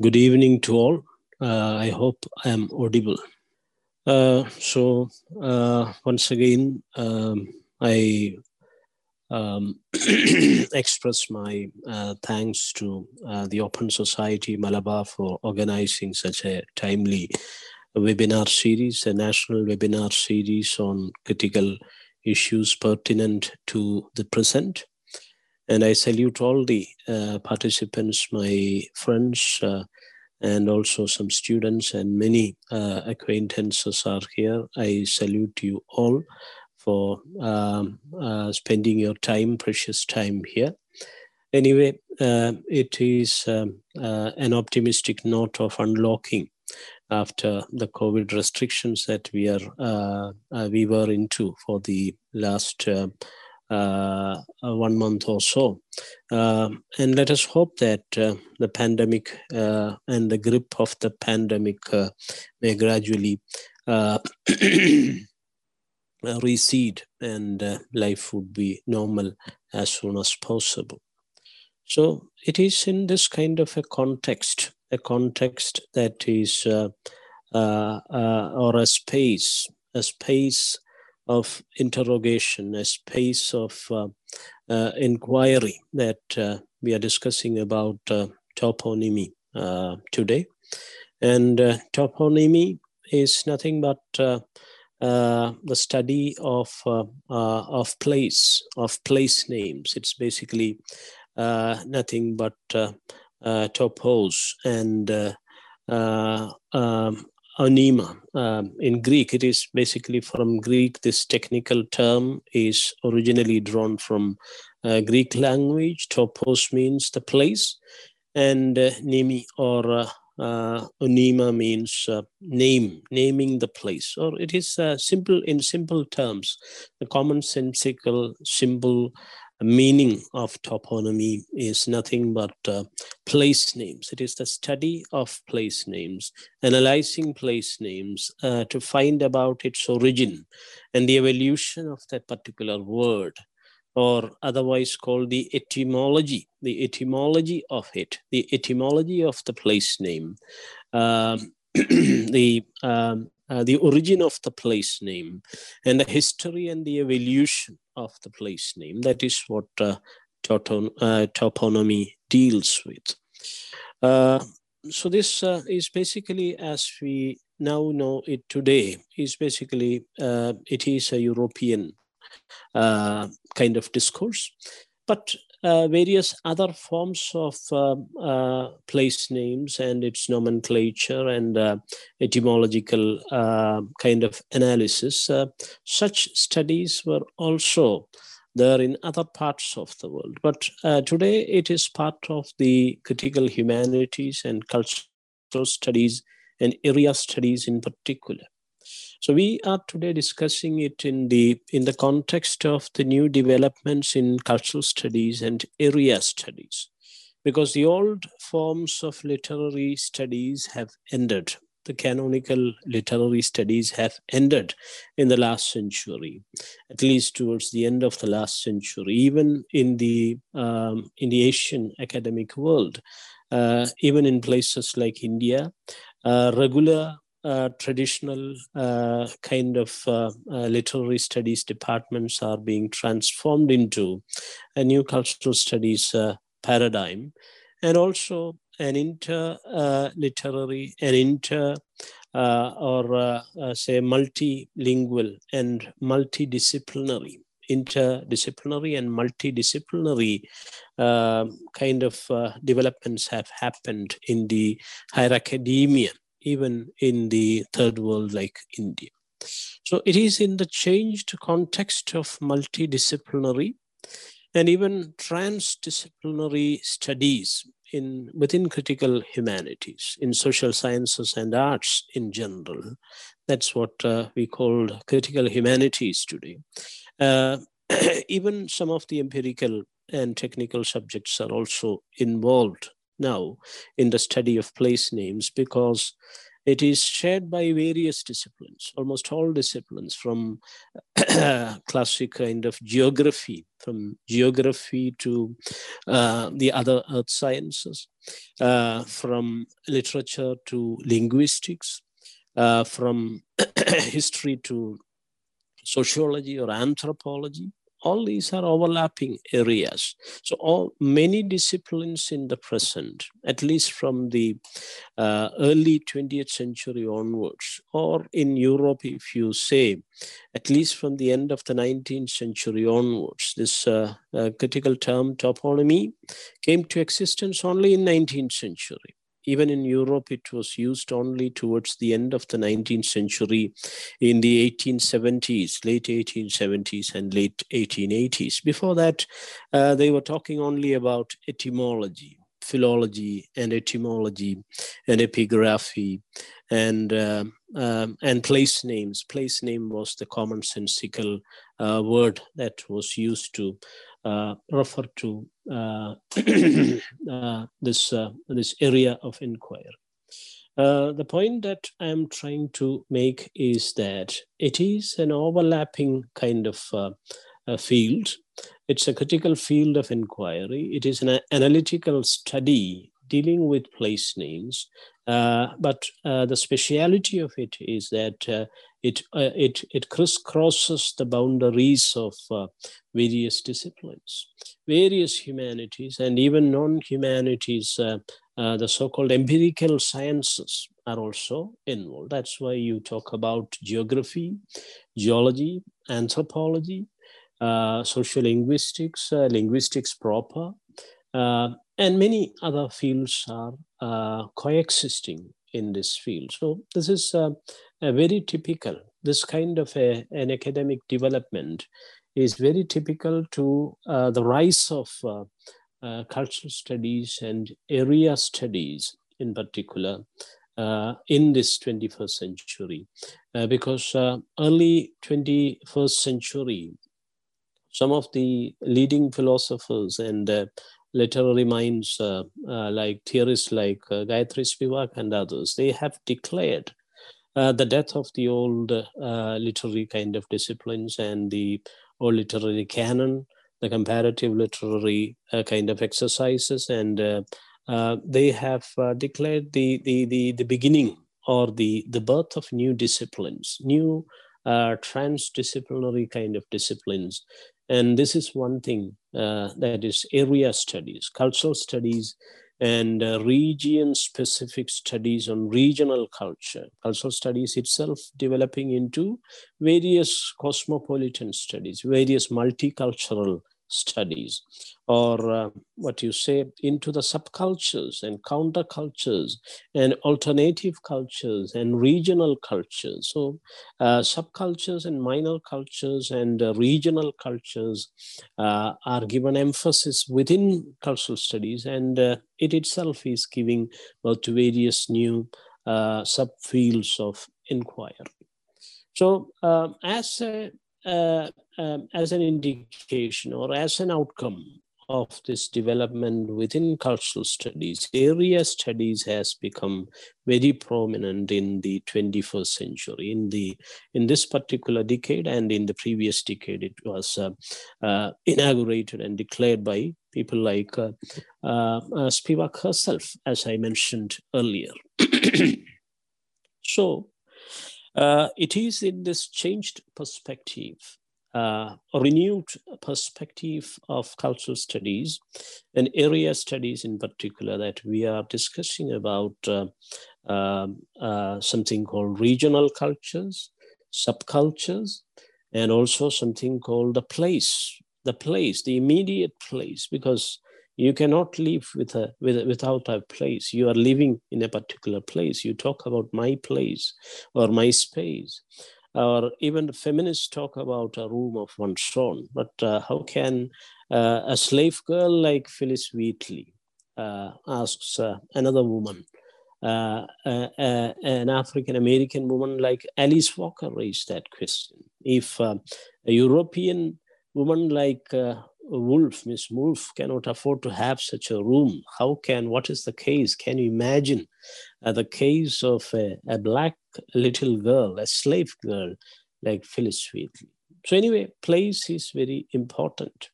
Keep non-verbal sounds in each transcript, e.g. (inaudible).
Good evening to all. Uh, I hope I am audible. Uh, so, uh, once again, um, I um, (coughs) express my uh, thanks to uh, the Open Society Malabar for organizing such a timely webinar series, a national webinar series on critical issues pertinent to the present. And I salute all the uh, participants, my friends, uh, and also some students and many uh, acquaintances are here. I salute you all for um, uh, spending your time, precious time here. Anyway, uh, it is um, uh, an optimistic note of unlocking after the COVID restrictions that we are we were into for the last one month or so. Uh, and let us hope that uh, the pandemic and the grip of the pandemic may gradually (clears throat) recede and life would be normal as soon as possible. So it is in this kind of a context, a context that is, uh, uh, uh, or a space, a space of interrogation, a space of uh, uh, inquiry that uh, we are discussing about toponymy today. And toponymy is nothing but uh, the study of uh, uh, of place of place names. It's basically nothing but topos and um, Onyma. Um, in Greek, it is basically from Greek. This technical term is originally drawn from uh, Greek language. Topos means the place, and uh, nimi or uh, uh Onyma means uh, name, naming the place. Or it is uh, simple in simple terms, the commonsensical, simple meaning of toponymy is nothing but uh, place names. It is the study of place names, analyzing place names uh, to find about its origin and the evolution of that particular word, or otherwise called the etymology, the etymology of it, the etymology of the place name. Um, (clears throat) the um, uh, the origin of the place name and the history and the evolution of the place name. That is what uh, uh, toponymy deals with. Uh, so this uh, is basically, as we now know it today, is basically uh, it is a European kind of discourse, but uh, various other forms of uh, uh, place names and its nomenclature and uh, etymological uh, kind of analysis. Such studies were also there in other parts of the world. But today it is part of the critical humanities and cultural studies and area studies in particular. So we are today discussing it in the in the context of the new developments in cultural studies and area studies, because the old forms of literary studies have ended. The canonical literary studies have ended in the last century, at least towards the end of the last century. Even in the um, in the Asian academic world, uh, even in places like India, uh, regular uh, traditional uh, kind of uh, uh, literary studies departments are being transformed into a new cultural studies uh, paradigm and also an inter literary an inter or say multilingual and multidisciplinary interdisciplinary and multidisciplinary uh, kind of uh, developments have happened in the higher academia even in the third world like India. So it is in the changed context of multidisciplinary and even transdisciplinary studies in within critical humanities, in social sciences and arts in general. That's what uh, we call critical humanities today. Uh, (clears throat) even some of the empirical and technical subjects are also involved now in the study of place names because it is shared by various disciplines, almost all disciplines, from (clears throat) classic kind of geography, from geography to uh, the other earth sciences, uh, from literature to linguistics, uh, from (clears throat) history to sociology or anthropology, all these are overlapping areas. So all many disciplines in the present, at least from the uh, early 20th century onwards, or in Europe, if you say, at least from the end of the 19th century onwards, this uh, uh, critical term toponymy came to existence only in 19th century. Even in Europe, it was used only towards the end of the 19th century in the 1870s, late 1870s and late 1880s. Before that, uh, they were talking only about etymology, philology and etymology and epigraphy and uh, um, and place names. Place name was the commonsensical uh, word that was used to uh, refer to (clears throat) this, this area of inquiry. Uh, the point that I'm trying to make is that it is an overlapping kind of uh, field. It's a critical field of inquiry. It is an analytical study dealing with place names. Uh, but the speciality of it is that it, uh, it, it crisscrosses the boundaries of uh, various disciplines, various humanities, and even non humanities, uh, uh, the so called empirical sciences are also involved. That's why you talk about geography, geology, anthropology, uh, social linguistics, uh, linguistics proper, and many other fields are coexisting in this field. So, this is uh, very typical. This kind of a, an academic development is very typical to uh, the rise of uh, uh cultural studies and area studies in particular uh, in this 21st century. Because early 21st century, some of the leading philosophers and literary minds like theorists like Gayatri Spivak and others, they have declared uh, the death of the old uh, literary kind of disciplines and the old literary canon, the comparative literary uh, kind of exercises, and uh, uh, they have declared the, the, the, the beginning or the, the birth of new disciplines, new transdisciplinary kind of disciplines. And this is one thing that is area studies, cultural studies, and uh, region specific studies on regional culture, cultural studies itself developing into various cosmopolitan studies, various multicultural studies or uh, what you say into the subcultures and countercultures and alternative cultures and regional cultures. So uh, subcultures and minor cultures and uh, regional cultures uh, are given emphasis within cultural studies and uh, it itself is giving birth to various new uh, subfields of inquiry. So as a uh, um, as an indication or as an outcome of this development within cultural studies, area studies has become very prominent in the 21st century. In the in this particular decade and in the previous decade, it was uh, uh, inaugurated and declared by people like uh, uh, uh Spivak herself, as I mentioned earlier. (clears throat) so uh, it is in this changed perspective, uh, renewed perspective of cultural studies and area studies in particular that we are discussing about uh, um, uh something called regional cultures, subcultures, and also something called the place, the place, the immediate place, because you cannot live with a, with, without a place. You are living in a particular place. You talk about my place or my space. Or even feminists talk about a room of one's own. But uh, how can uh, a slave girl like phyllis Wheatley uh, asks uh, another woman, uh, uh, an African American woman like Alice Walker raise that question? If a European woman like Woolf, Miss Woolf, cannot afford to have such a room. How can, what is the case? Can you imagine uh, the case of a, a, black little girl, a slave girl like Phyllis Wheatley? So, anyway, place is very important.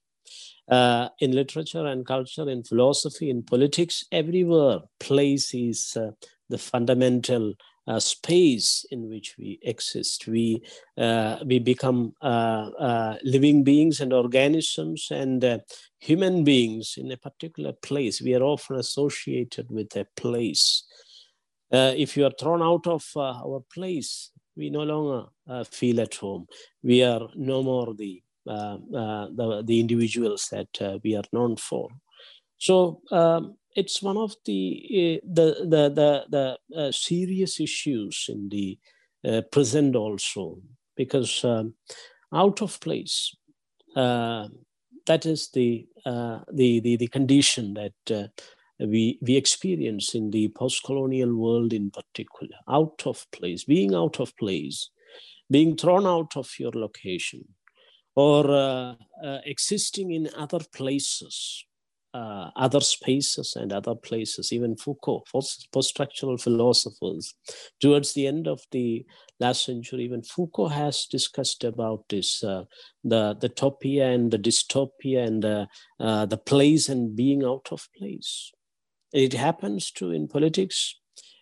Uh, in literature and culture, in philosophy, in politics, everywhere, place is uh, the fundamental uh, space in which we exist. We, uh, we become uh, uh living beings and organisms and uh, human beings in a particular place. We are often associated with a place. Uh, if you are thrown out of our place, we no longer feel at home. We are no more the, the, the, individuals that we are known for. So um, it's one of the uh, the the the, the uh, serious issues in the uh, present also. Because um, out of place uh, that is the, uh, the, the the condition that uh, we we experience in the post-colonial world in particular. Out of place being out of place being thrown out of your location or existing in other places uh, other spaces and other places, even Foucault, post-structural philosophers. Towards the end of the last century, even Foucault has discussed about this, uh, the, the topia and the dystopia and uh, uh, the place and being out of place. It happens to in politics,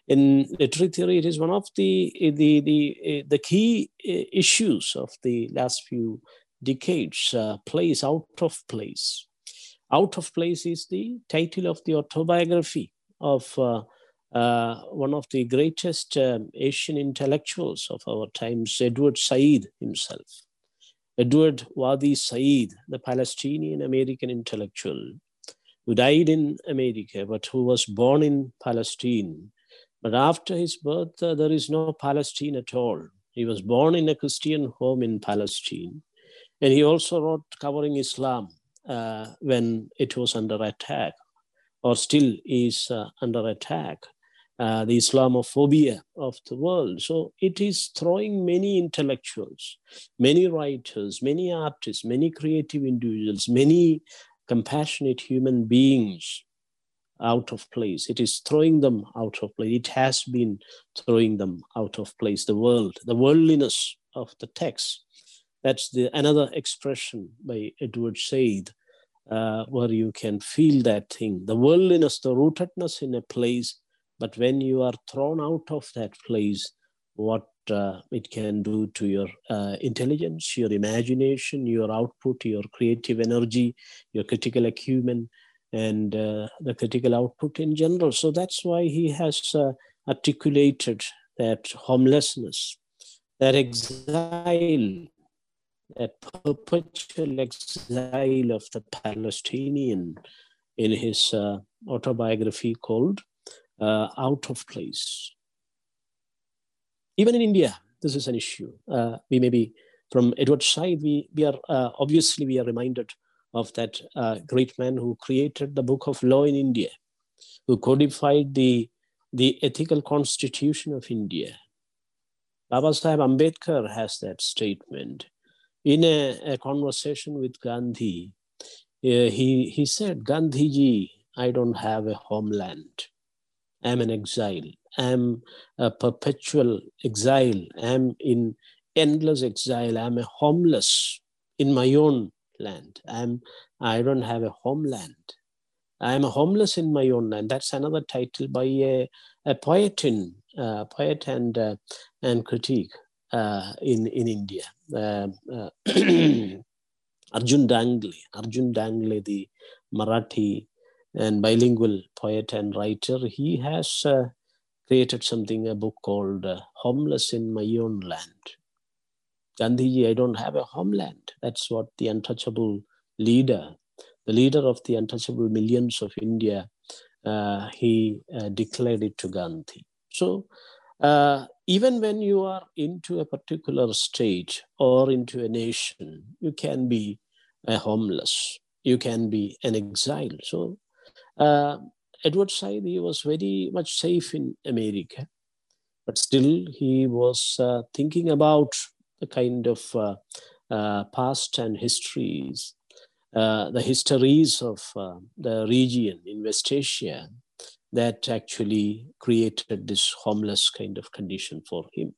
in literary theory, it is one of the, the, the, the key uh, issues of the last few decades, uh, place, out of place out of Place is the title of the autobiography of uh, uh, one of the greatest um, Asian intellectuals of our times, Edward Said himself. Edward Wadie Said, the Palestinian American intellectual who died in America but who was born in Palestine. But after his birth, uh, there is no Palestine at all. He was born in a Christian home in Palestine. And he also wrote covering Islam uh, when it was under attack or still is uh, under attack, uh, the Islamophobia of the world. So it is throwing many intellectuals, many writers, many artists, many creative individuals, many compassionate human beings out of place. It is throwing them out of place. It has been throwing them out of place. The world, the worldliness of the text that's the another expression by Edward Said, uh, where you can feel that thing, the worldliness, the rootedness in a place. But when you are thrown out of that place, what uh, it can do to your uh, intelligence, your imagination, your output, your creative energy, your critical acumen, and uh, the critical output in general. So that's why he has uh, articulated that homelessness, that exile a perpetual exile of the Palestinian in his uh, autobiography called uh, Out of Place. Even in India, this is an issue. Uh, we may be, from Edward Said, we, we are uh, obviously we are reminded of that uh, great man who created the book of law in India, who codified the, the ethical constitution of India. Baba Sahib Ambedkar has that statement in a, a conversation with Gandhi, uh, he, he said, Gandhiji, I don't have a homeland. I'm an exile. I'm a perpetual exile. I'm in endless exile. I'm a homeless in my own land. I'm, I don't have a homeland. I'm a homeless in my own land. That's another title by a, a poet in uh, poet and uh, and critique in, in India. Uh, uh (clears throat) Arjun Dangle, Arjun Dangle, the Marathi and bilingual poet and writer, he has uh, created something, a book called uh, Homeless in My Own Land. Gandhiji, I don't have a homeland. That's what the untouchable leader, the leader of the untouchable millions of India, uh, he uh, declared it to Gandhi. So uh, even when you are into a particular state or into a nation, you can be a homeless, you can be an exile. So uh, Edward Said, he was very much safe in America, but still he was uh, thinking about the kind of uh, uh, past and histories uh, the histories of uh, the region in West Asia that actually created this homeless kind of condition for him.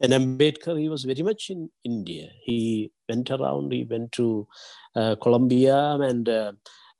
And Ambedkar, he was very much in India. He went around, he went to uh, Columbia and uh,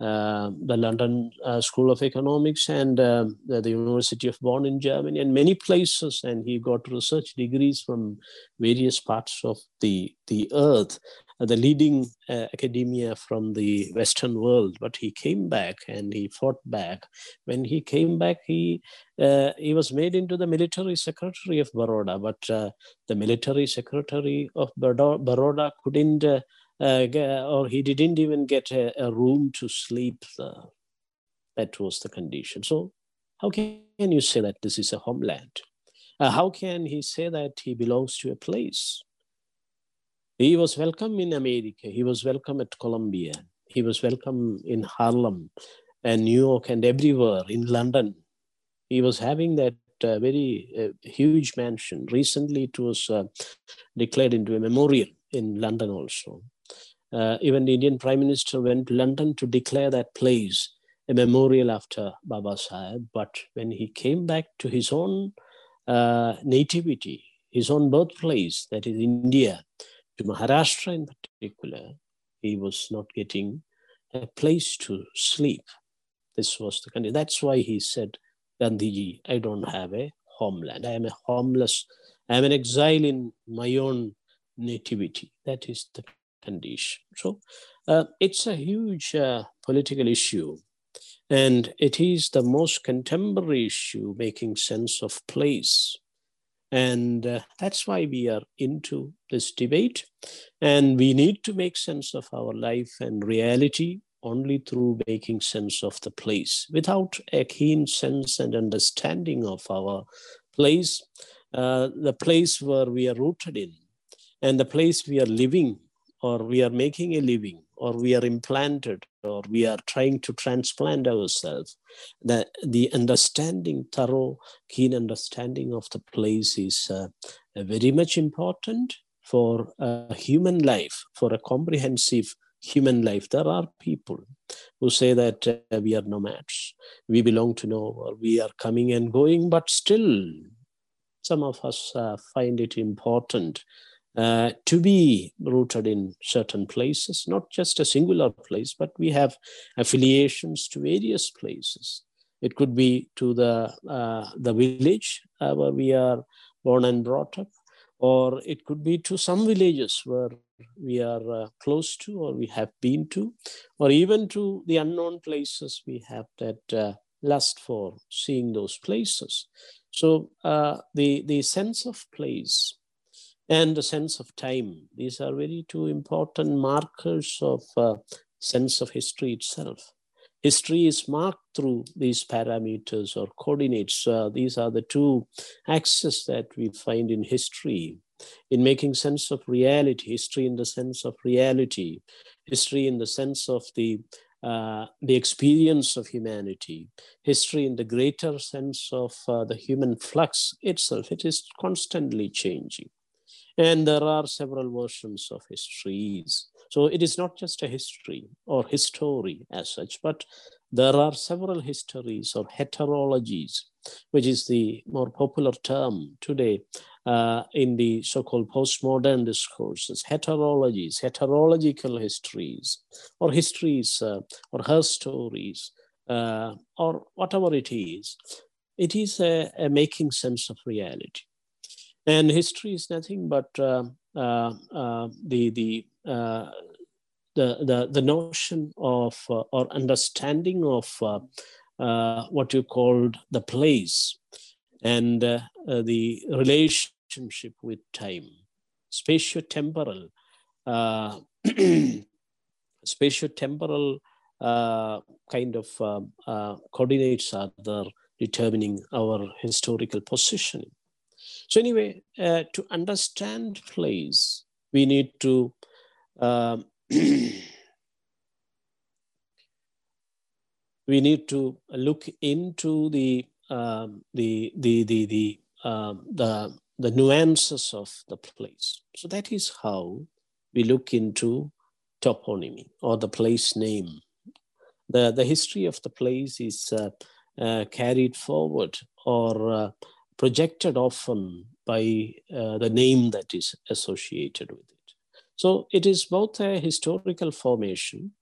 uh, the London uh, School of Economics and um, the, the, University of Bonn in Germany and many places. And he got research degrees from various parts of the, the earth, the leading uh, academia from the Western world. But he came back and he fought back. When he came back, he, uh, he was made into the military secretary of Baroda. But uh, the military secretary of Baroda couldn't uh, or he didn't even get a, a room to sleep. Uh, that was the condition. So, how can you say that this is a homeland? Uh, how can he say that he belongs to a place? He was welcome in America. He was welcome at Columbia. He was welcome in Harlem and New York and everywhere in London. He was having that uh, very uh, huge mansion. Recently, it was uh, declared into a memorial in London also. Uh, even the Indian Prime Minister went to London to declare that place a memorial after Baba Sahib. But when he came back to his own uh, nativity, his own birthplace, that is India, to Maharashtra in particular, he was not getting a place to sleep. This was the country. That's why he said, Gandhiji, I don't have a homeland. I am a homeless, I am an exile in my own nativity. That is the condition. So uh, it's a huge uh, political issue. And it is the most contemporary issue making sense of place. And uh, that's why we are into this debate. And we need to make sense of our life and reality only through making sense of the place. Without a keen sense and understanding of our place, uh, the place where we are rooted in, and the place we are living or we are making a living or we are implanted or we are trying to transplant ourselves. The, the understanding thorough keen understanding of the place is uh, very much important for a human life for a comprehensive human life. There are people who say that uh, we are nomads. We belong to nowhere we are coming and going but still some of us uh, find it important uh, to be rooted in certain places, not just a singular place, but we have affiliations to various places. It could be to the, uh, the village uh, where we are born and brought up, or it could be to some villages where we are uh, close to or we have been to, or even to the unknown places we have that uh, lust for seeing those places. So the, the sense of place and the sense of time. These are very two important markers of uh, sense of history itself. History is marked through these parameters or coordinates. Uh, these are the two axes that we find in history. In making sense of reality, history in the sense of reality, history in the sense of the uh, the experience of humanity, history in the greater sense of uh, the human flux itself. It is constantly changing. And there are several versions of histories. So it is not just a history or history as such, but there are several histories or heterologies, which is the more popular term today uh, in the so-called postmodern discourses, heterologies, heterological histories, or histories uh, or her stories, uh, or whatever it is. It is a, a making sense of reality. And history is nothing but uh, uh, uh, the the the, the, the notion of uh, or understanding of uh, uh, what you called the place and the relationship with time, spatio-temporal, (clears throat) spatio-temporal kind of coordinates are there determining our historical positioning. So anyway, uh, to understand place, we need to um, (clears throat) we need to look into the um, the the the the, um, the the nuances of the place. So that is how we look into toponymy or the place name. The, the history of the place is uh, uh, carried forward or uh, projected often by uh, the name that is associated with it. So it is both a historical formation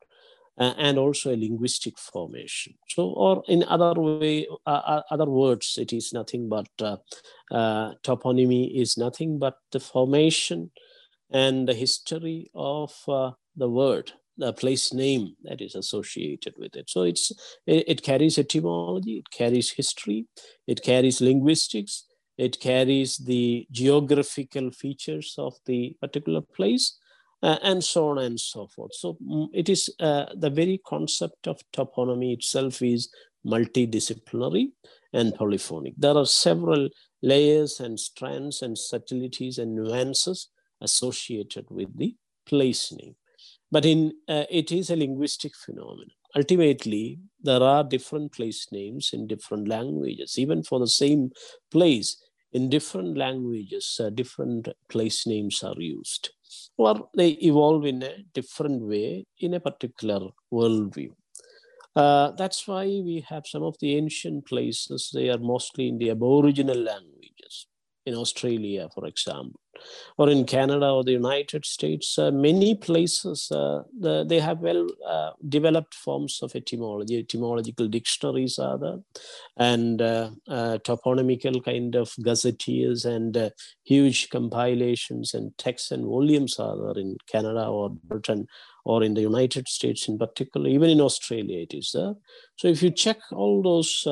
and also a linguistic formation. So, or in other way, uh, uh other words, it is nothing but uh, uh, toponymy is nothing but the formation and the history of the word, the place name that is associated with it. So it's it, it carries etymology, it carries history, it carries linguistics, it carries the geographical features of the particular place uh, and so on and so forth. So mm, it is uh, the very concept of toponymy itself is multidisciplinary and polyphonic. There are several layers and strands and subtleties and nuances associated with the place name. But in uh, it is a linguistic phenomenon. Ultimately, there are different place names in different languages, even for the same place. In different languages, uh, different place names are used or they evolve in a different way in a particular worldview. Uh, that's why we have some of the ancient places, they are mostly in the Aboriginal languages in Australia, for example, or in Canada or the United States. Uh, many places, uh, the, they have well uh, developed forms of etymology. Etymological dictionaries are there, and uh, toponymical kind of gazetteers and huge compilations and texts and volumes are there in Canada or Britain or in the United States in particular, even in Australia it is there. So if you check all those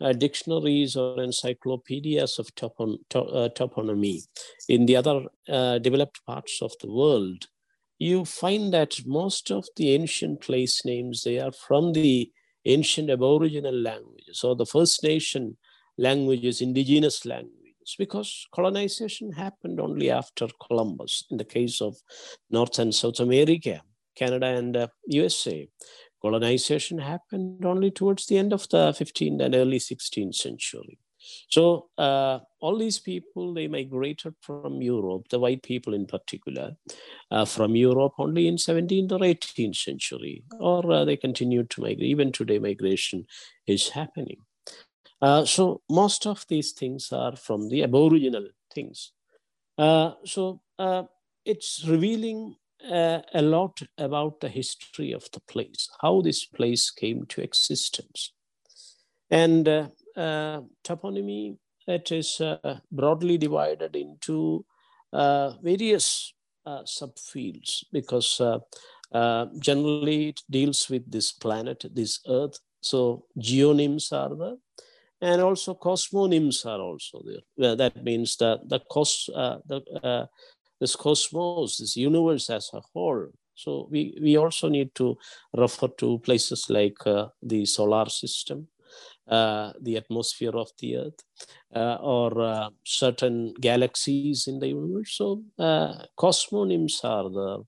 uh, dictionaries or encyclopedias of topon, to, uh, toponymy in the other uh, developed parts of the world, you find that most of the ancient place names, they are from the ancient aboriginal languages or the First Nation languages, indigenous languages, because colonization happened only after Columbus in the case of North and South America, Canada and uh, USA colonization happened only towards the end of the 15th and early 16th century. So uh, all these people, they migrated from Europe, the white people in particular, uh, from Europe only in 17th or 18th century, or uh, they continued to migrate. Even today, migration is happening. Uh, so most of these things are from the aboriginal things. Uh, so uh, it's revealing uh, a lot about the history of the place, how this place came to existence. And uh, uh, toponymy, it is uh, broadly divided into uh, various uh, subfields because generally it deals with this planet, this earth. So geonyms are there and also cosmonyms are also there. that means that the cos, the this cosmos, this universe as a whole. So we, we also need to refer to places like uh, the solar system, uh, the atmosphere of the Earth, uh, or uh, certain galaxies in the universe. So uh, cosmonyms are there,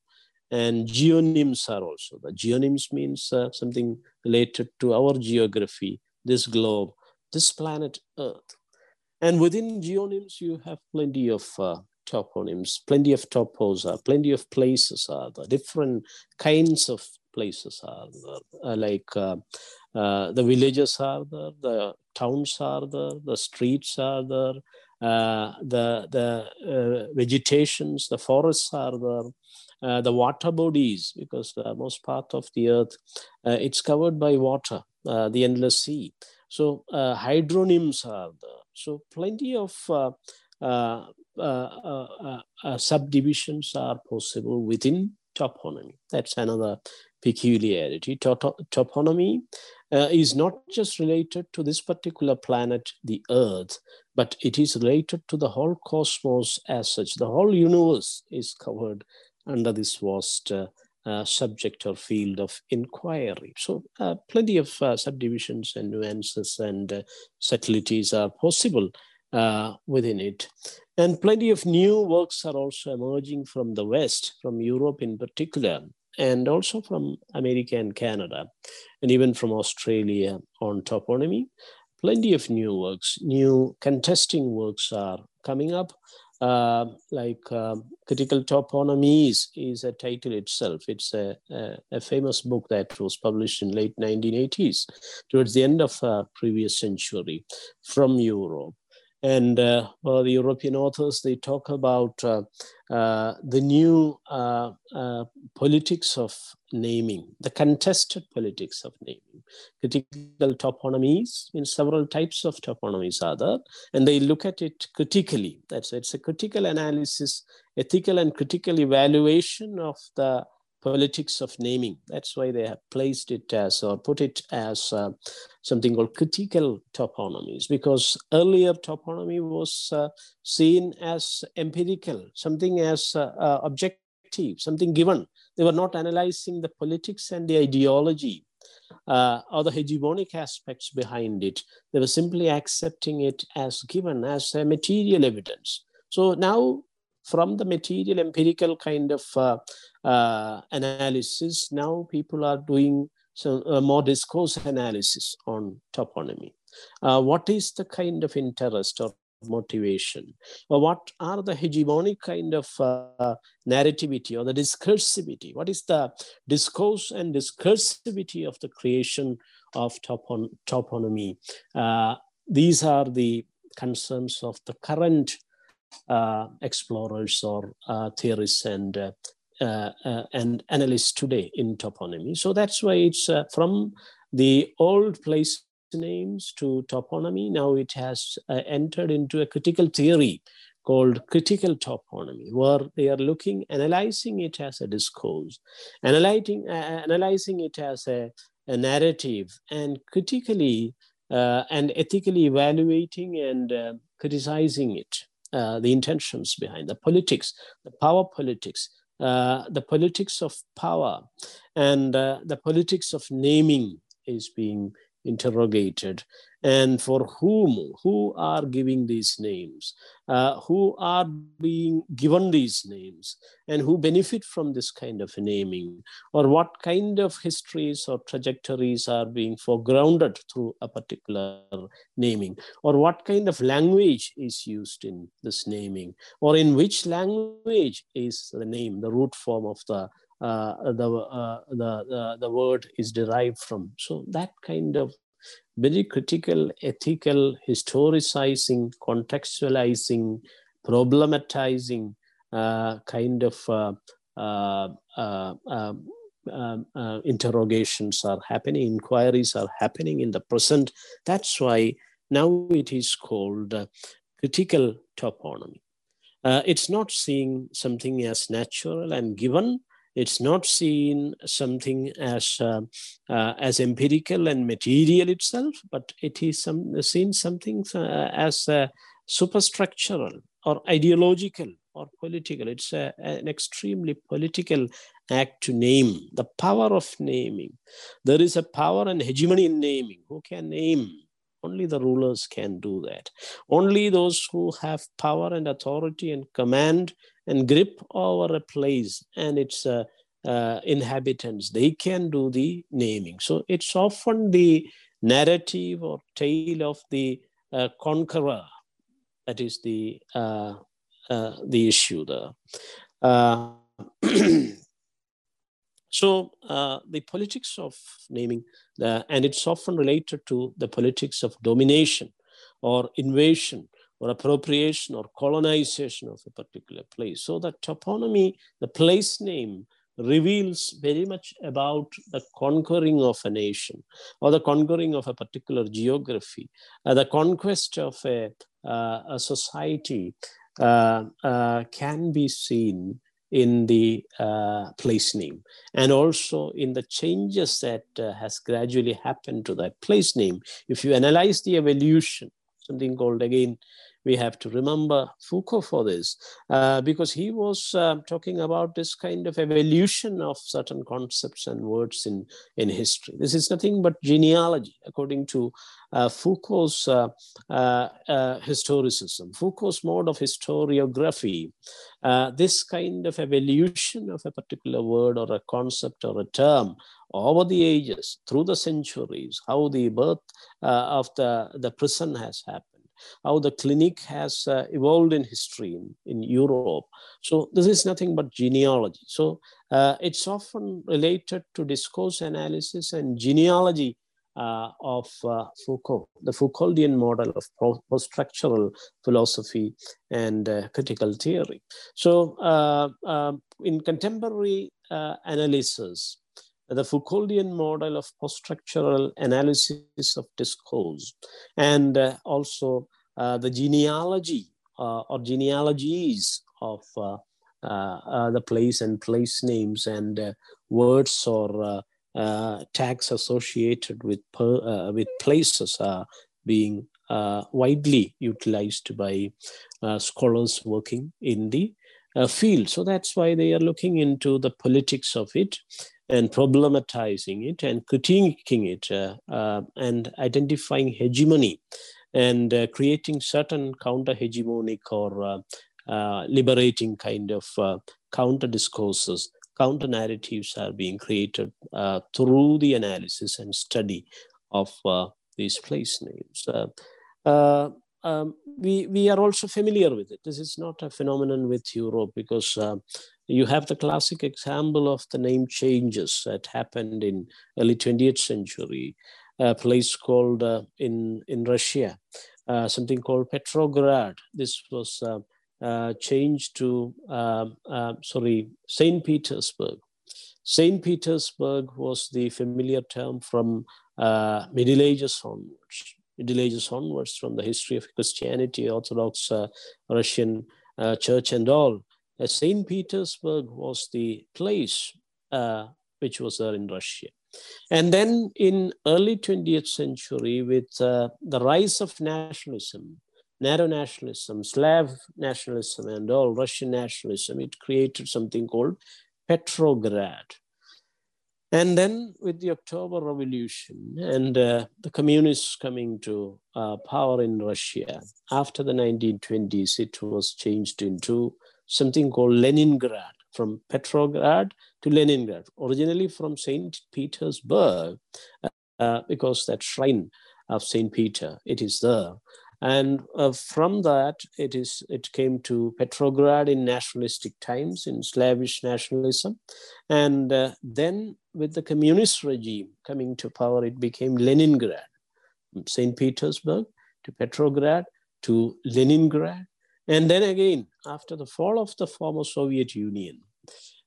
and geonyms are also the geonyms means uh, something related to our geography, this globe, this planet Earth. And within geonyms, you have plenty of toponyms, plenty of topos are, plenty of places are there, different kinds of places are there, uh, like uh, uh, the villages are there, the towns are there, the streets are there, uh, the, the uh, vegetations, the forests are there, uh, the water bodies, because the most part of the earth, it's covered by water, the endless sea. So hydronyms are there. So plenty of uh, subdivisions are possible within toponymy. That's another peculiarity. Toponymy uh, is not just related to this particular planet, the Earth, but it is related to the whole cosmos as such. The whole universe is covered under this vast uh, uh, subject or field of inquiry. So, plenty of subdivisions and nuances and subtleties are possible uh, within it. And plenty of new works are also emerging from the West, from Europe in particular, and also from America and Canada, and even from Australia on toponymy. Plenty of new works, new contesting works are coming up. uh, like um, critical toponymies is a title itself. It's a, a, a, famous book that was published in late 1980s, towards the end of uh, previous century, from Europe. And uh, well, the European authors, they talk about uh, uh, the new uh, uh, politics of naming, the contested politics of naming. Critical toponymies, in several types of toponymies are there, and they look at it critically. That's it's a critical analysis, ethical and critical evaluation of the politics of naming. That's why they have placed it as or put it as uh, something called critical toponymies, because earlier toponymy was uh, seen as empirical, something as uh, uh objective, something given. They were not analyzing the politics and the ideology. Uh, or the hegemonic aspects behind it. They were simply accepting it as given, as a material evidence. So now from the material empirical kind of uh, uh, analysis, now people are doing some uh, more discourse analysis on toponymy. Uh, what is the kind of interest or motivation? Or what are the hegemonic kind of uh, narrativity or the discursivity? What is the discourse and discursivity of the creation of topon toponymy? Uh, these are the concerns of the current explorers or uh, theorists and uh, uh, and analysts today in toponymy. So that's why it's from the old place names to toponymy. Now it has entered into a critical theory called critical toponymy, where they are looking, analyzing it as a discourse, analyzing, uh, analyzing it as a, a narrative, and critically uh, and ethically evaluating and uh, criticizing it. Uh, the intentions behind the politics, the power politics, uh, the politics of power, and uh, the politics of naming is being interrogated. And for whom who are giving these names? Uh, who are being given these names? And who benefit from this kind of naming? Or what kind of histories or trajectories are being foregrounded through a particular naming? Or what kind of language is used in this naming? Or in which language is the name the root form of the uh, the, uh, the, the, the word is derived from. So that kind of very critical ethical historicizing, contextualizing, problematizing uh, kind of uh, uh, uh um, um, interrogations are happening, inquiries are happening in the present. That's why now it is called critical toponymy. it's not seeing something as natural and given, it's not seen something as uh, uh, as empirical and material itself, but it is some, seen something uh, as superstructural or ideological or political. It's a, an extremely political act to name, the power of naming. There is a power and hegemony in naming. Who can name? Only the rulers can do that. Only those who have power and authority and command and grip over a place and its uh, uh, inhabitants. They can do the naming. So it's often the narrative or tale of the uh, conqueror that is the uh, uh, the issue there. Uh, (clears throat) so the politics of naming, the, and it's often related to the politics of domination or invasion or appropriation or colonization of a particular place. So the toponymy, the place name, reveals very much about the conquering of a nation or the conquering of a particular geography, uh, the conquest of a, uh, a society uh, uh can be seen in the uh, place name and also in the changes that uh, has gradually happened to that place name. If you analyze the evolution, something called again we have to remember Foucault for this, uh, because he was uh, talking about this kind of evolution of certain concepts and words in, in history. This is nothing but genealogy, according to uh, Foucault's uh, uh, uh, historicism, Foucault's mode of historiography. this kind of evolution of a particular word or a concept or a term over the ages, through the centuries, how the birth of the, the prison has happened how the clinic has uh, evolved in history in, in Europe. So this is nothing but genealogy. So uh, it's often related to discourse analysis and genealogy uh, of uh, Foucault, the Foucauldian model of post-structural philosophy and uh, critical theory. So uh, in contemporary analysis, the Foucauldian model of post-structural analysis of discourse and uh, also the genealogy or genealogies of the place and place names and words or uh, tags associated with per, uh, with places are being uh, widely utilized by uh, scholars working in the uh, field. So that's why they are looking into the politics of it and problematizing it and critiquing it uh, and identifying hegemony and creating certain counter hegemonic or liberating kind of counter discourses counter narratives are being created uh, through the analysis and study of uh, these place names. Uh, uh, um, we, we are also familiar with it. This is not a phenomenon with Europe because uh, you have the classic example of the name changes that happened in early 20th century, a place called in, in Russia, something called Petrograd. This was uh, changed to, um, uh, sorry, St. Petersburg. St. Petersburg was the familiar term from uh, Middle Ages onwards. Middle Ages onwards, from the history of Christianity, Orthodox uh, Russian uh, Church, and all. Uh, St. Petersburg was the place which was there in Russia. And then in early 20th century, with the rise of nationalism, narrow nationalism, Slav nationalism, and all Russian nationalism, it created something called Petrograd. And then with the October Revolution and uh, the communists coming to uh, power in Russia, after the 1920s, it was changed into something called Leningrad, from Petrograd to Leningrad, originally from St. Petersburg, uh, because that shrine of St. Peter, it is there. And uh, from that, it is it came to Petrograd in nationalistic times, in Slavish nationalism. And uh, then with the communist regime coming to power, it became Leningrad, St. Petersburg to Petrograd to Leningrad. And then again, after the fall of the former Soviet Union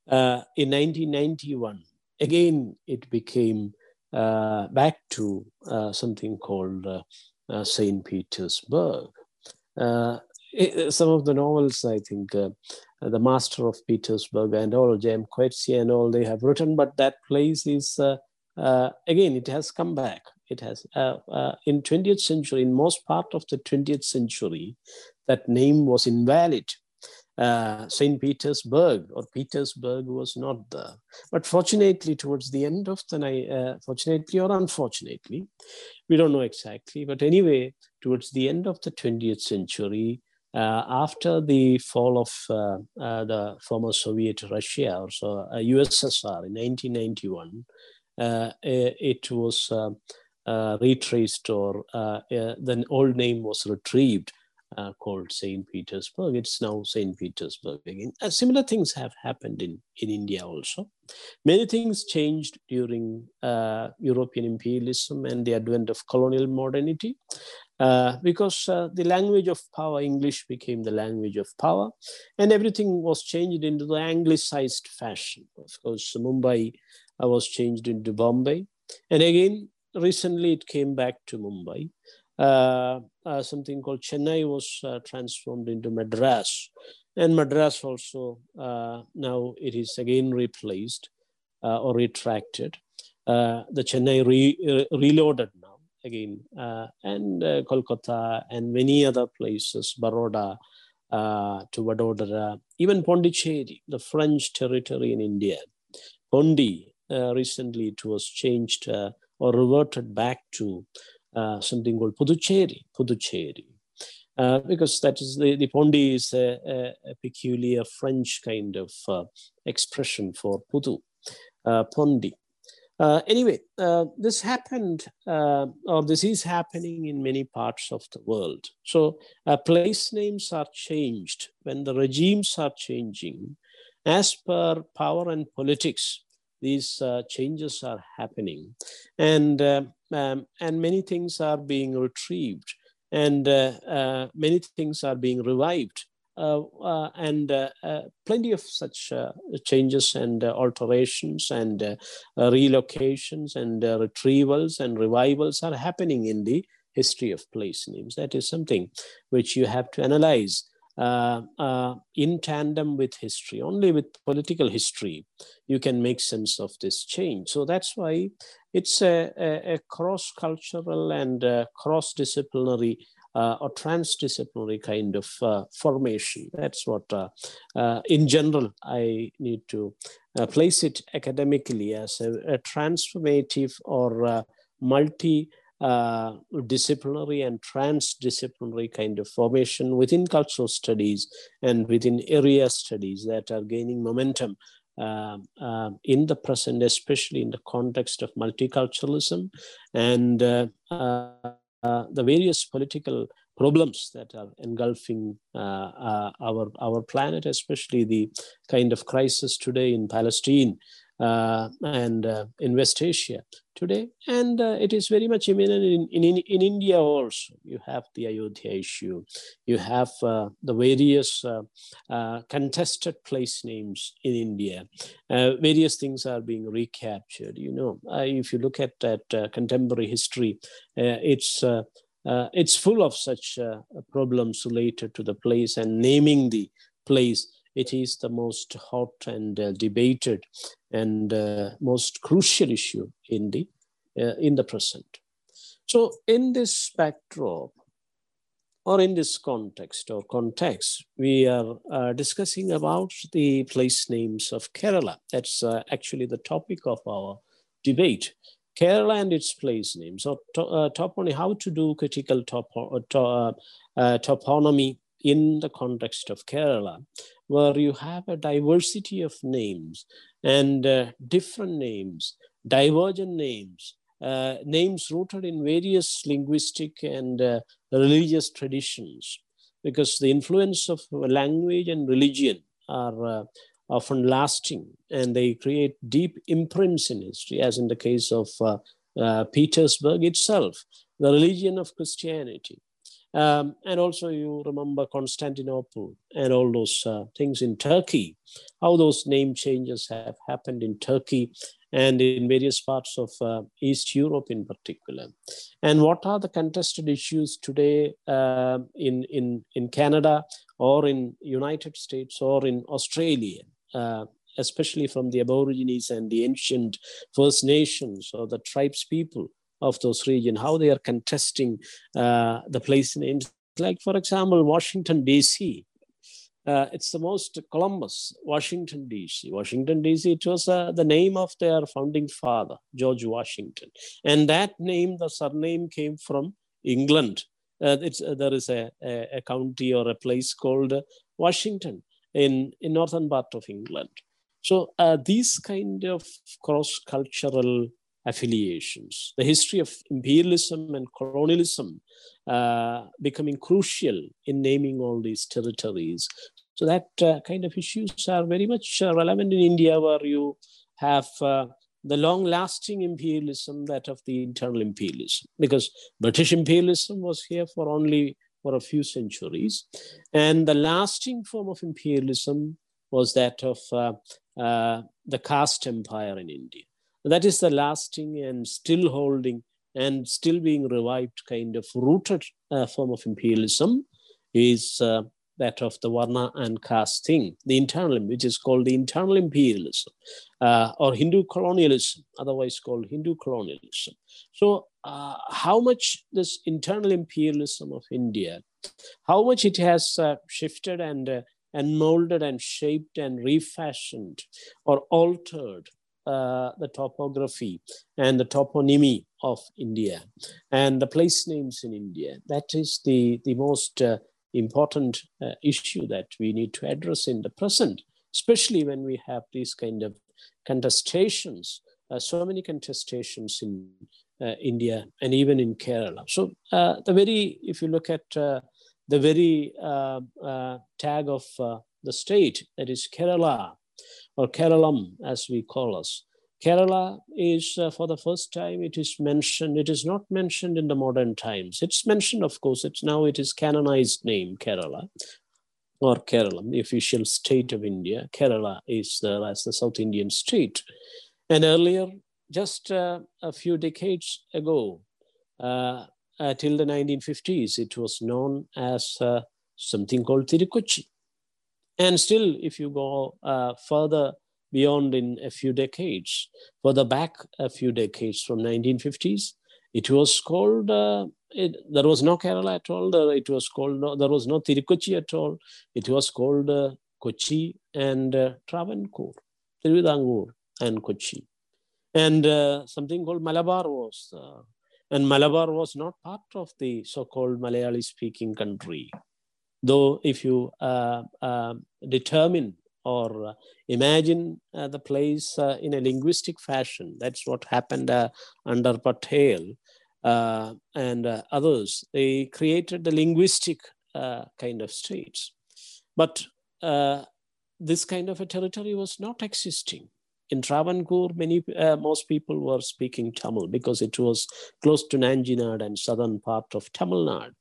uh, in 1991, again, it became uh, back to uh, something called uh, uh, St. Petersburg. Uh, it, some of the novels, I think, The Master of Petersburg and all, J.M. Coetzee and all, they have written, but that place is, again, it has come back. It has, in 20th century, in most part of the 20th century, that name was invalid uh, St. Petersburg or Petersburg was not there. But fortunately, towards the end of the night, uh, fortunately or unfortunately, we don't know exactly. But anyway, towards the end of the 20th century, uh, after the fall of uh, uh, the former Soviet Russia or so USSR in 1991, uh, it was retraced or the old name was retrieved uh, called St. Petersburg. It's now St. Petersburg again. Uh, similar things have happened in, in India also. Many things changed during uh, European imperialism and the advent of colonial modernity. Uh, because uh, the language of power, English became the language of power, and everything was changed into the anglicized fashion. Of course, Mumbai uh, was changed into Bombay, and again, recently it came back to Mumbai. Uh, uh, something called Chennai was uh, transformed into Madras. And Madras also, now it is again replaced or retracted. the Chennai re, reloaded now again, and Kolkata and many other places, Baroda, uh, to Vadodara, even Pondicherry, the French territory in India. Pondi, uh, recently it was changed uh, or reverted back to uh, something called Puducherry, Puducherry. Uh, because that is the, the Pondi is a, a, a peculiar French kind of uh, expression for Pudu, uh, Pondi. Uh, anyway, uh, this happened, or this is happening in many parts of the world. So, place names are changed when the regimes are changing. As per power and politics, these uh, changes are happening, and uh, um, and many things are being retrieved, and many things are being revived. Uh, uh, and uh, plenty of such changes and alterations and relocations and retrievals and revivals are happening in the history of place names. That is something which you have to analyze. uh, uh, in tandem with history. Only with political history you can make sense of this change. So that's why it's a, a, a cross-cultural and cross-disciplinary uh, or transdisciplinary kind of uh, formation. That's what, uh, uh in general, I need to uh, place it academically as a, a transformative or uh, disciplinary and transdisciplinary kind of formation within cultural studies and within area studies that are gaining momentum uh, uh, in the present, especially in the context of multiculturalism and uh, uh, the various political problems that are engulfing uh, uh, our, our planet, especially the kind of crisis today in Palestine Uh, and uh, in West Asia today. And uh, it is very much imminent in, in, in India also. You have the Ayodhya issue, you have uh, the various uh, contested place names in India. various things are being recaptured. You know, if you look at that contemporary history, it's uh, it's full of such uh, problems related to the place and naming the place. It is the most hot and uh, debated and uh, most crucial issue in the uh, in the present. So, in this backdrop, or in this context or context, we are uh, discussing about the place names of Kerala. That's actually the topic of our debate. Kerala and its place names. So to, uh, toponymy, how to do critical topo, uh, to, uh, uh, toponymy in the context of Kerala, where you have a diversity of names and uh, different names, divergent names, uh, names rooted in various linguistic and uh, religious traditions, because the influence of language and religion are often lasting and they create deep imprints in history, as in the case of uh, uh, Petersburg itself, the religion of Christianity. Um, and also, you remember Constantinople and all those uh, things in Turkey, how those name changes have happened in Turkey and in various parts of uh, East Europe in particular. And what are the contested issues today uh, in, in, in Canada or in United States or in Australia? uh, especially from the Aborigines and the ancient First Nations or the tribes people of those regions, how they are contesting uh, the place names. Like, for example, Washington, D.C. Uh, it's the most Columbus, Washington, D.C. Washington, D.C., it was uh, the name of their founding father, George Washington. And that name, the surname came from England. Uh, uh there is a, a, a, county or a place called Washington in, in northern part of England. So uh, these kind of cross-cultural affiliations, the history of imperialism and colonialism uh, becoming crucial in naming all these territories. So that uh, kind of issues are very much uh, relevant in India where you have uh, the long-lasting imperialism, that of the internal imperialism, because British imperialism was here for only for a few centuries. And the lasting form of imperialism was that of uh, uh, the caste empire in India. That is the lasting and still holding and still being revived kind of rooted uh, form of imperialism is uh, that of the Varna and caste thing, the internal, which is called the internal imperialism uh, or Hindu colonialism, otherwise called Hindu colonialism. So uh, how much this internal imperialism of India, how much it has uh, shifted and uh, and molded and shaped and refashioned or altered uh, the topography and the toponymy of India and the place names in India. That is the, the most uh, important uh, issue that we need to address in the present, especially when we have these kind of contestations uh, so many contestations in uh, India and even in Kerala. So uh, the very, if you look at the very tag of the state, that is Kerala or Keralam as we call us, Kerala is uh, for the first time it is mentioned. It is not mentioned in the modern times. It's mentioned, of course. It's now it is canonized name Kerala or Kerala, the official state of India. Kerala is as the South Indian state. And earlier, just uh, a few decades ago, uh, uh till the 1950s, it was known as uh, something called Tirukochi. And still, if you go uh, further beyond in a few decades, further back a few decades from 1950s, it was called, uh, it, there was no Kerala at all. It was called, no, there was no Tirukochi at all. It was called uh, Kochi and uh, Travancore, Tiruvidanger and Kochi. And uh, something called Malabar was, uh, and Malabar was not part of the so-called Malayali speaking country. Though if you uh, uh, determine or uh, imagine uh, the place uh, in a linguistic fashion. That's what happened uh, under Patel and others. They created the linguistic kind of states. But this kind of a territory was not existing. In Travancore, many, most people were speaking Tamil because it was close to Nanjinad and southern part of Tamil Nadu.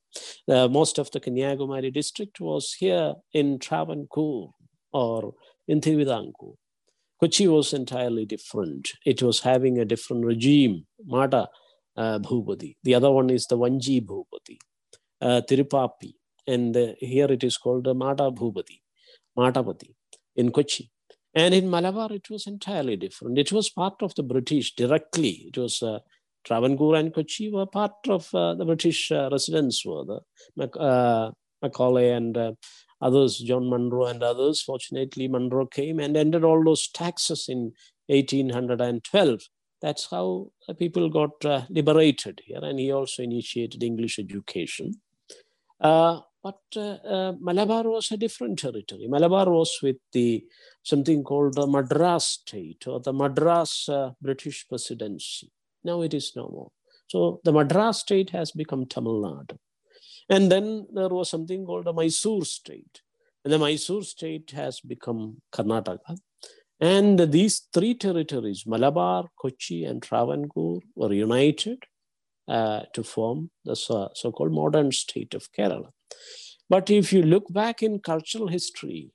Uh, most of the Kanyakumari district was here in Travancore or in Thiruvidankur. Kochi was entirely different. It was having a different regime, Mata uh. The other one is the Vanji Bhupati, uh, Tirupapi. And uh, here it is called the Mata Bhupati, Matapati in Kochi. And in Malabar, it was entirely different. It was part of the British directly. It was uh, Travancore and Kochi were part of uh, the British uh, residents were the Mac- uh, Macaulay and uh, others, John Munro and others. Fortunately, Munro came and ended all those taxes in 1812. That's how people got uh, liberated here, and he also initiated English education. Uh, but Malabar was a different territory. Malabar was with the something called the Madras state or the Madras British presidency now it is no more. So the Madras state has become Tamil Nadu. And then there was something called the Mysore state. And the Mysore state has become Karnataka. And these three territories, Malabar, Kochi, and Travancore, were united uh, to form the so, so-called modern state of Kerala. But if you look back in cultural history,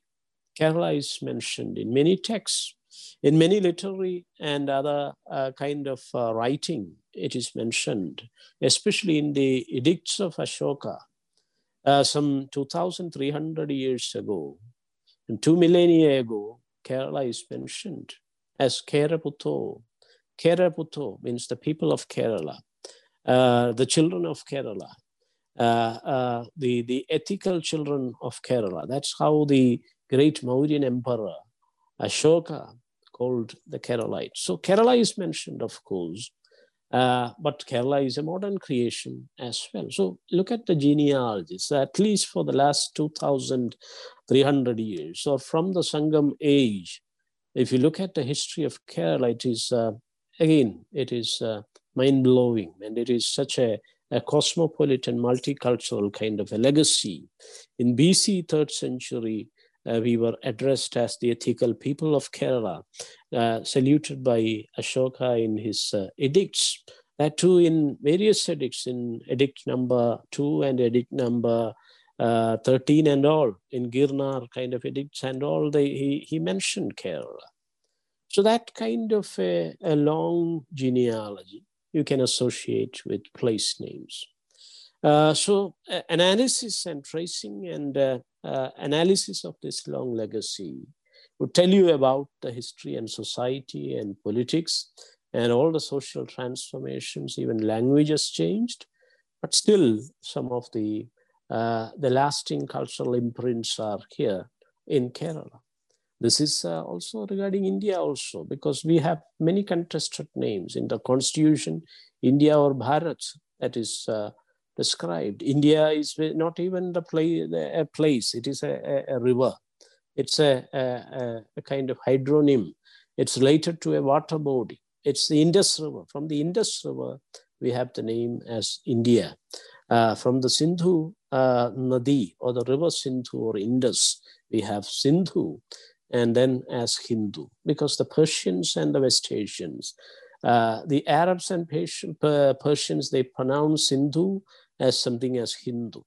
Kerala is mentioned in many texts in many literary and other uh, kind of uh, writing, it is mentioned, especially in the edicts of Ashoka, uh, some 2,300 years ago, and two millennia ago, Kerala is mentioned as Keraputo. Keraputo means the people of Kerala, uh, the children of Kerala, uh, uh, the, the ethical children of Kerala. That's how the great Mauryan emperor Ashoka called the Keralites. So Kerala is mentioned, of course, uh, but Kerala is a modern creation as well. So look at the genealogies, at least for the last 2,300 years, or from the Sangam age. If you look at the history of Kerala, it is, uh, again, it is uh, mind-blowing, and it is such a, a cosmopolitan, multicultural kind of a legacy. In BC, third century, uh, we were addressed as the ethical people of Kerala, uh, saluted by Ashoka in his uh, edicts. That too, in various edicts, in edict number two and edict number uh, 13 and all, in Girnar kind of edicts and all, they, he, he mentioned Kerala. So that kind of a, a long genealogy you can associate with place names. Uh, so uh, analysis and tracing and uh, uh, analysis of this long legacy would tell you about the history and society and politics and all the social transformations, even language has changed, but still some of the, uh, the lasting cultural imprints are here in Kerala. This is uh, also regarding India also, because we have many contested names in the constitution, India or Bharat, that is uh, described. India is not even the play, a place, it is a, a, a river. It's a, a, a, kind of hydronym. It's related to a water body. It's the Indus River. From the Indus River, we have the name as India. Uh, from the Sindhu uh, Nadi or the river Sindhu or Indus, we have Sindhu and then as Hindu because the Persians and the West Asians, uh, the Arabs and Persians, they pronounce Sindhu as something as Hindu.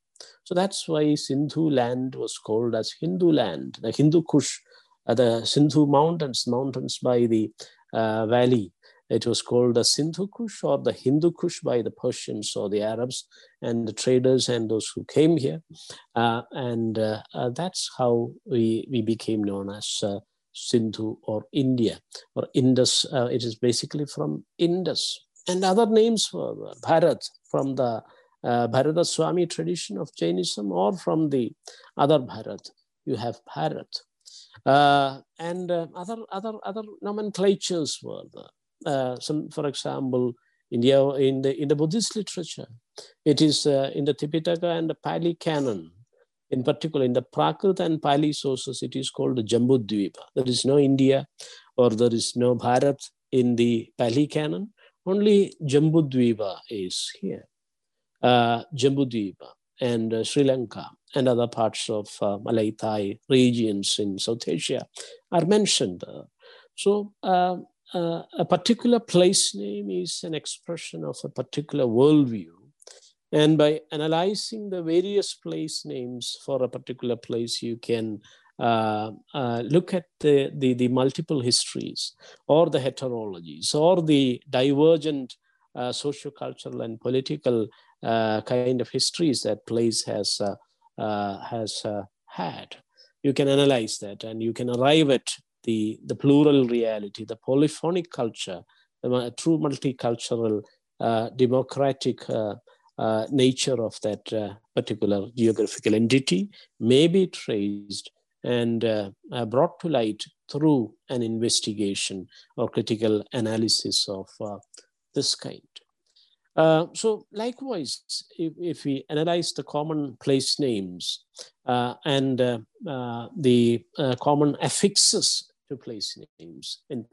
So that's why Sindhu land was called as Hindu land, the Hindu Kush, uh, the Sindhu mountains, mountains by the uh, valley it was called the Sindhu Kush or the Hindu Kush by the Persians or the Arabs and the traders and those who came here. Uh, and uh, uh, that's how we, we became known as uh, Sindhu or India or Indus. It is basically from Indus. And other names were Bharat from the uh, Bharata Swami tradition of Jainism or from the other Bharat. You have Bharat. Uh, and uh, other other other nomenclatures were there uh, some, for example, India in the in the Buddhist literature, it is uh, in the Tipitaka and the Pali canon. In particular, in the Prakrit and Pali sources, it is called Jambudvipa. There is no India or there is no Bharat in the Pali canon. Only Jambudvipa is here. Uh, and uh, Sri Lanka and other parts of uh, Malay Thai regions in South Asia are mentioned. So uh, uh, a particular place name is an expression of a particular worldview. And by analyzing the various place names for a particular place, you can uh, uh, look at the, the, the, multiple histories or the heterologies or the divergent uh, sociocultural and political kind of histories that place has, uh, uh, has had. You can analyze that and you can arrive at the, the plural reality, the polyphonic culture, the true multicultural, uh, democratic uh, uh, nature of that uh, particular geographical entity may be traced and uh, uh, brought to light through an investigation or critical analysis of this kind. Uh, so likewise, if, if, we analyze the common place names uh, and uh, the common affixes to place names in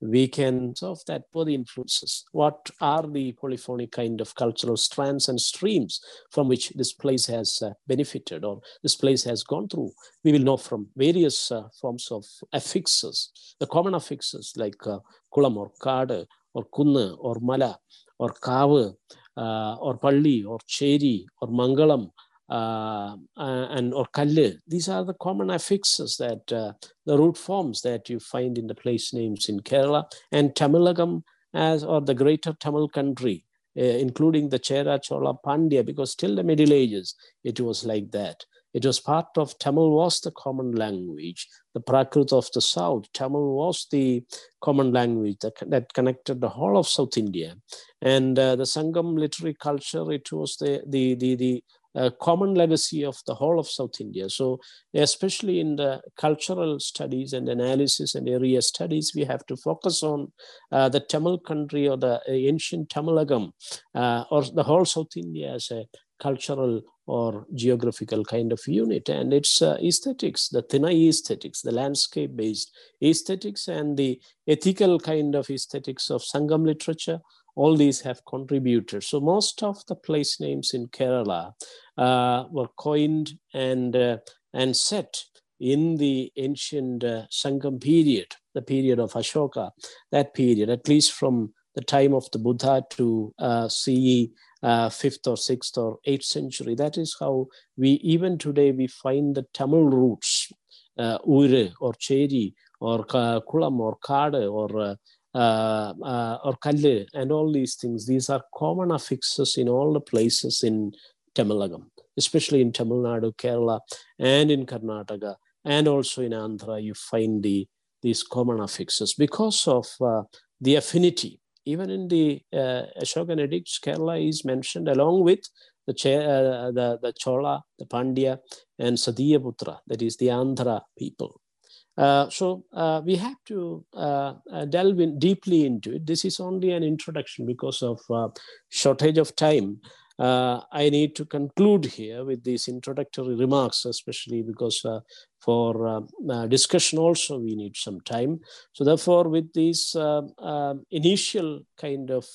we can solve that for the influences. What are the polyphonic kind of cultural strands and streams from which this place has uh, benefited or this place has gone through? We will know from various uh, forms of affixes, the common affixes like uh, kulam or kade or kunna or mala or kava uh, or Palli or Cheri or Mangalam uh, and or Kalle. These are the common affixes that uh, the root forms that you find in the place names in Kerala and Tamilagam as or the greater Tamil country, uh, including the Chera, Chola, Pandya, because till the Middle Ages it was like that. It was part of Tamil was the common language. The Prakrit of the South, Tamil was the common language that, that connected the whole of South India. And uh, the Sangam literary culture, it was the, the, the, the uh, common legacy of the whole of South India. So, especially in the cultural studies and analysis and area studies, we have to focus on uh, the Tamil country or the ancient Tamilagam uh, or the whole South India as a cultural or geographical kind of unit. And it's uh, aesthetics, the Thinai aesthetics, the landscape based aesthetics, and the ethical kind of aesthetics of Sangam literature. All these have contributed. So, most of the place names in Kerala uh, were coined and, uh, and set in the ancient uh, Sangam period, the period of Ashoka, that period, at least from the time of the Buddha to uh, CE uh, fifth or sixth or eighth century. That is how we even today we find the Tamil roots, uh, Ure or Cheri or Kulam or Kade or uh, uh, or Kalle and all these things. These are common affixes in all the places in Tamilagam, especially in Tamil Nadu, Kerala, and in Karnataka, and also in Andhra. You find the these common affixes because of uh, the affinity even in the uh, Ashokan edicts, Kerala is mentioned along with the, uh, the, the Chola, the Pandya, and Satiyaputra, that is the Andhra people. Uh, so uh, we have to uh, delve in deeply into it. This is only an introduction because of shortage of time. uh, I need to conclude here with these introductory remarks, especially because uh, for uh, uh discussion also we need some time. So therefore, with these uh, um, initial kind of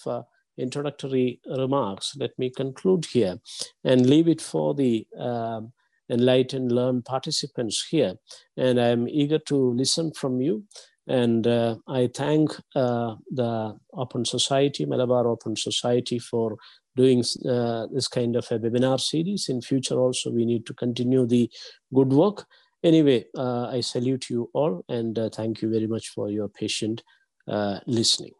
introductory remarks, let me conclude here and leave it for the um, enlightened, learned participants here. And I'm eager to listen from you. And uh, I thank uh, the Open Society, Malabar Open Society, for doing uh, this kind of a webinar series. In future also, we need to continue the good work. Anyway, uh, I salute you all and uh, thank you very much for your patient uh, listening.